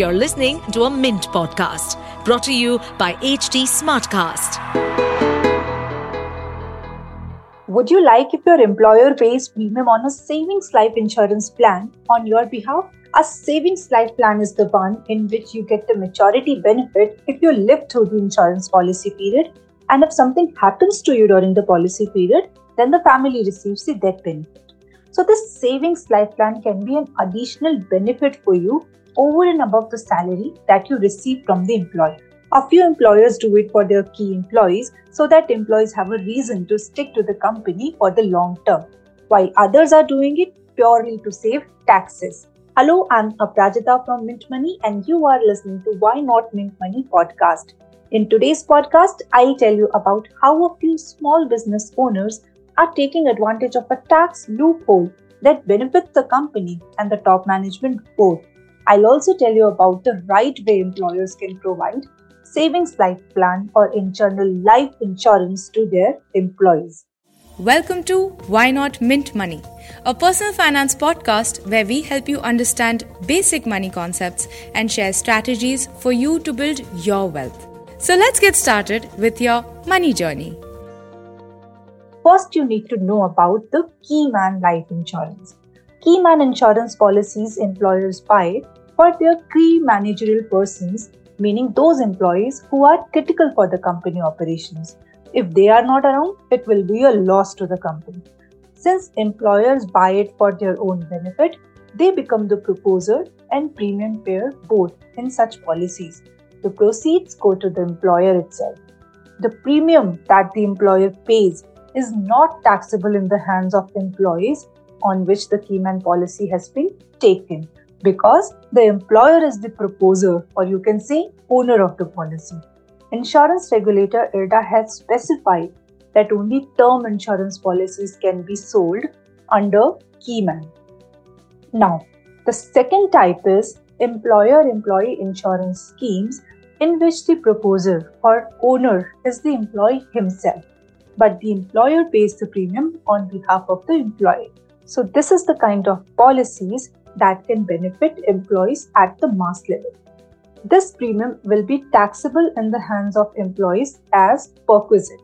You're listening to a Mint podcast brought to you by HT Smartcast. Would you like if your employer pays premium on a savings life insurance plan on your behalf? A savings life plan is the one in which you get the maturity benefit if you live through the insurance policy period, and if something happens to you during the policy period, then the family receives the death benefit. So, this savings life plan can be an additional benefit for you over and above the salary that you receive from the employer. A few employers do it for their key employees so that employees have a reason to stick to the company for the long term, while others are doing it purely to save taxes. Hello, I'm Aprajita from Mint Money, and you are listening to Why Not Mint Money podcast. In today's podcast, I tell you about how a few small business owners are taking advantage of a tax loophole that benefits the company and the top management both. I'll also tell you about the right way employers can provide savings life plan or internal life insurance to their employees. Welcome to Why Not Mint Money, a personal finance podcast where we help you understand basic money concepts and share strategies for you to build your wealth. So let's get started with your money journey. First, you need to know about the Keyman Life Insurance. Keyman insurance policies employers buy for their key managerial persons, meaning those employees who are critical for the company operations. If they are not around, it will be a loss to the company. Since employers buy it for their own benefit, they become the proposer and premium payer both in such policies. The proceeds go to the employer itself. The premium that the employer pays is not taxable in the hands of employees on which the Keyman policy has been taken because the employer is the proposer or you can say owner of the policy. Insurance regulator IRDA has specified that only term insurance policies can be sold under Keyman. Now, the second type is employer employee insurance schemes in which the proposer or owner is the employee himself, but the employer pays the premium on behalf of the employee. So, this is the kind of policies that can benefit employees at the mass level. This premium will be taxable in the hands of employees as perquisite.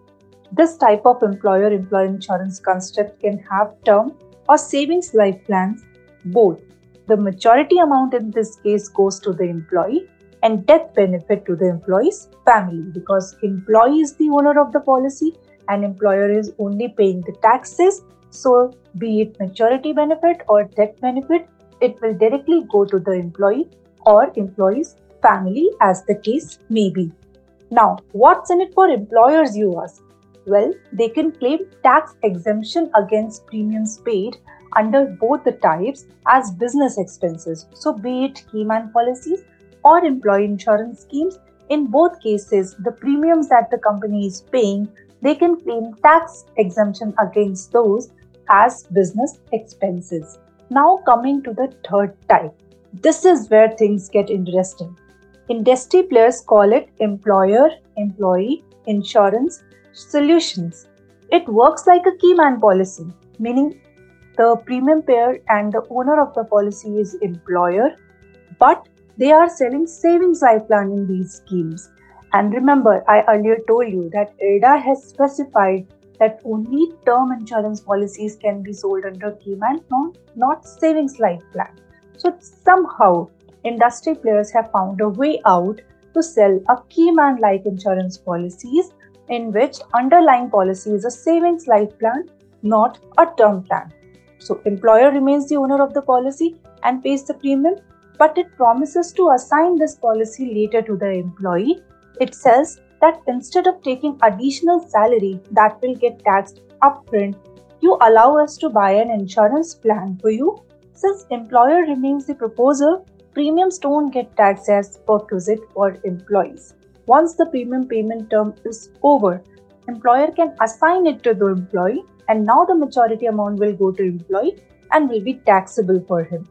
This type of employer employee insurance construct can have term or savings life plans both. The maturity amount in this case goes to the employee and death benefit to the employee's family because employee is the owner of the policy and employer is only paying the taxes. So, be it maturity benefit or death benefit, it will directly go to the employee or employee's family as the case may be. Now, what's in it for employers, you ask? Well, they can claim tax exemption against premiums paid under both the types as business expenses. So, be it Keyman policies or employee insurance schemes, in both cases, the premiums that the company is paying, they can claim tax exemption against those as business expenses. Now, coming to the third type. This is where things get interesting. Industry players call it employer employee insurance solutions. It works like a keyman policy, meaning the premium payer and the owner of the policy is employer, but they are selling savings life plan in these schemes. And remember, I earlier told you that IRDA has specified that only term insurance policies can be sold under Keyman, no, not savings life plan. So somehow, industry players have found a way out to sell a Keyman-like insurance policies in which underlying policy is a savings life plan, not a term plan. So employer remains the owner of the policy and pays the premium, but it promises to assign this policy later to the employee. It says that instead of taking additional salary that will get taxed upfront, you allow us to buy an insurance plan for you. Since employer remains the proposer, premiums don't get taxed as perquisite for employees. Once the premium payment term is over, employer can assign it to the employee and now the maturity amount will go to employee and will be taxable for him.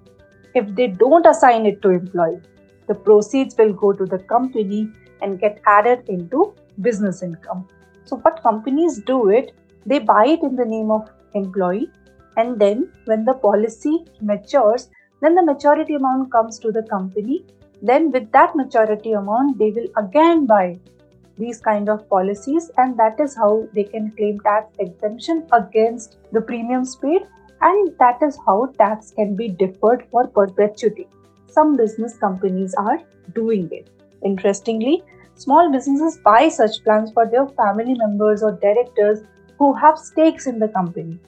If they don't assign it to employee, the proceeds will go to the company and get added into business income. So, what companies do it, they buy it in the name of employee, and then when the policy matures, then the maturity amount comes to the company then with that maturity amount, they will again buy these kind of policies, and that is how they can claim tax exemption against the premiums paid, and that is how tax can be deferred for perpetuity. Some business companies are doing it. Interestingly, small businesses buy such plans for their family members or directors who have stakes in the company.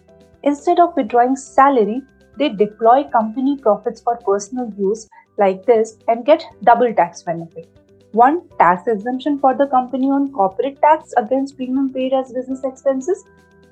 Instead of withdrawing salary, they deploy company profits for personal use like this and get double tax benefit. One, tax exemption for the company on corporate tax against premium paid as business expenses.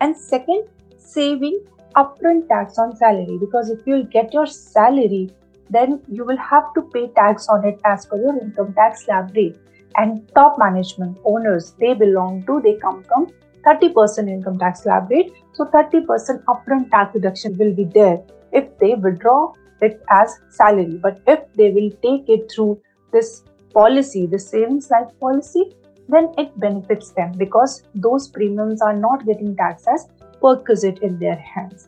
And second, saving upfront tax on salary because if you get your salary, then you will have to pay tax on it as per your income tax slab rate. And top management owners they belong to, they come from 30% income tax slab rate. So 30% upfront tax reduction will be there if they withdraw it as salary. But if they will take it through this policy, the savings life policy, then it benefits them because those premiums are not getting taxed as perquisite in their hands.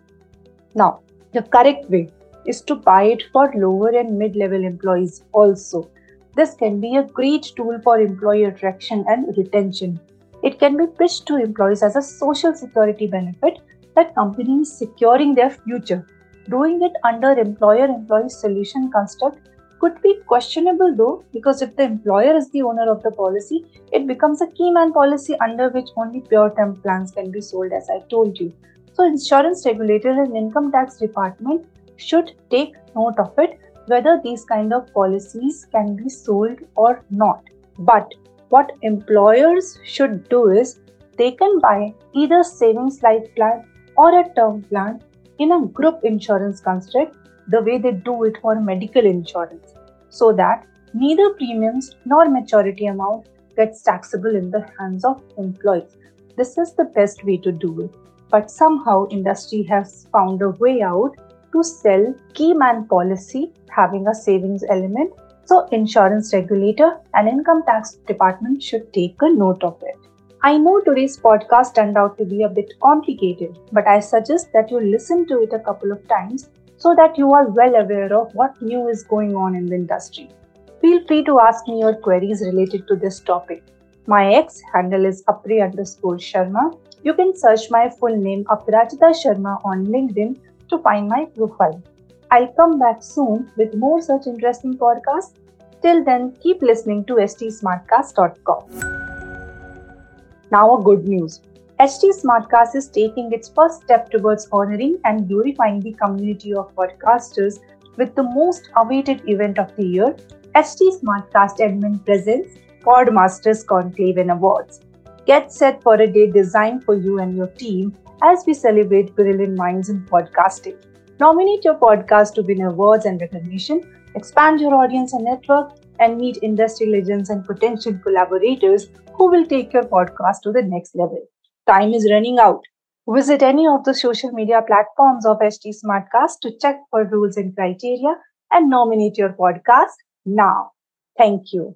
Now, the correct way is to buy it for lower and mid level employees also. This can be a great tool for employee attraction and retention. It can be pitched to employees as a social security benefit that companies securing their future Doing it under employer employee solution construct could be questionable though, because if the employer is the owner of the policy, it becomes a key man policy under which only pure term plans can be sold, as I told you. So, insurance regulator and income tax department should take note of it whether these kind of policies can be sold or not. But what employers should do is they can buy either savings life plan or a term plan in a group insurance construct the way they do it for medical insurance so that neither premiums nor maturity amount gets taxable in the hands of employees. This is the best way to do it. But somehow industry has found a way out to sell key man policy having a savings element. So insurance regulator and income tax department should take a note of it. I know today's podcast turned out to be a bit complicated, but I suggest that you listen to it a couple of times so that you are well aware of what new is going on in the industry. Feel free to ask me your queries related to this topic. My ex handle is apri underscore Sharma. You can search my full name Aprajita Sharma on LinkedIn to find my profile. I'll come back soon with more such interesting podcasts. Till then, keep listening to htsmartcast.com. Now, a good news. HT Smartcast is taking its first step towards honoring and glorifying the community of podcasters with the most awaited event of the year, HT Smartcast Admin presents Podmasters Conclave and Awards. Get set for a day designed for you and your team as we celebrate brilliant minds in podcasting. Nominate your podcast to win awards and recognition, expand your audience and network, and meet industry legends and potential collaborators who will take your podcast to the next level. Time is running out. Visit any of the social media platforms of HT Smartcast to check for rules and criteria and nominate your podcast now. Thank you.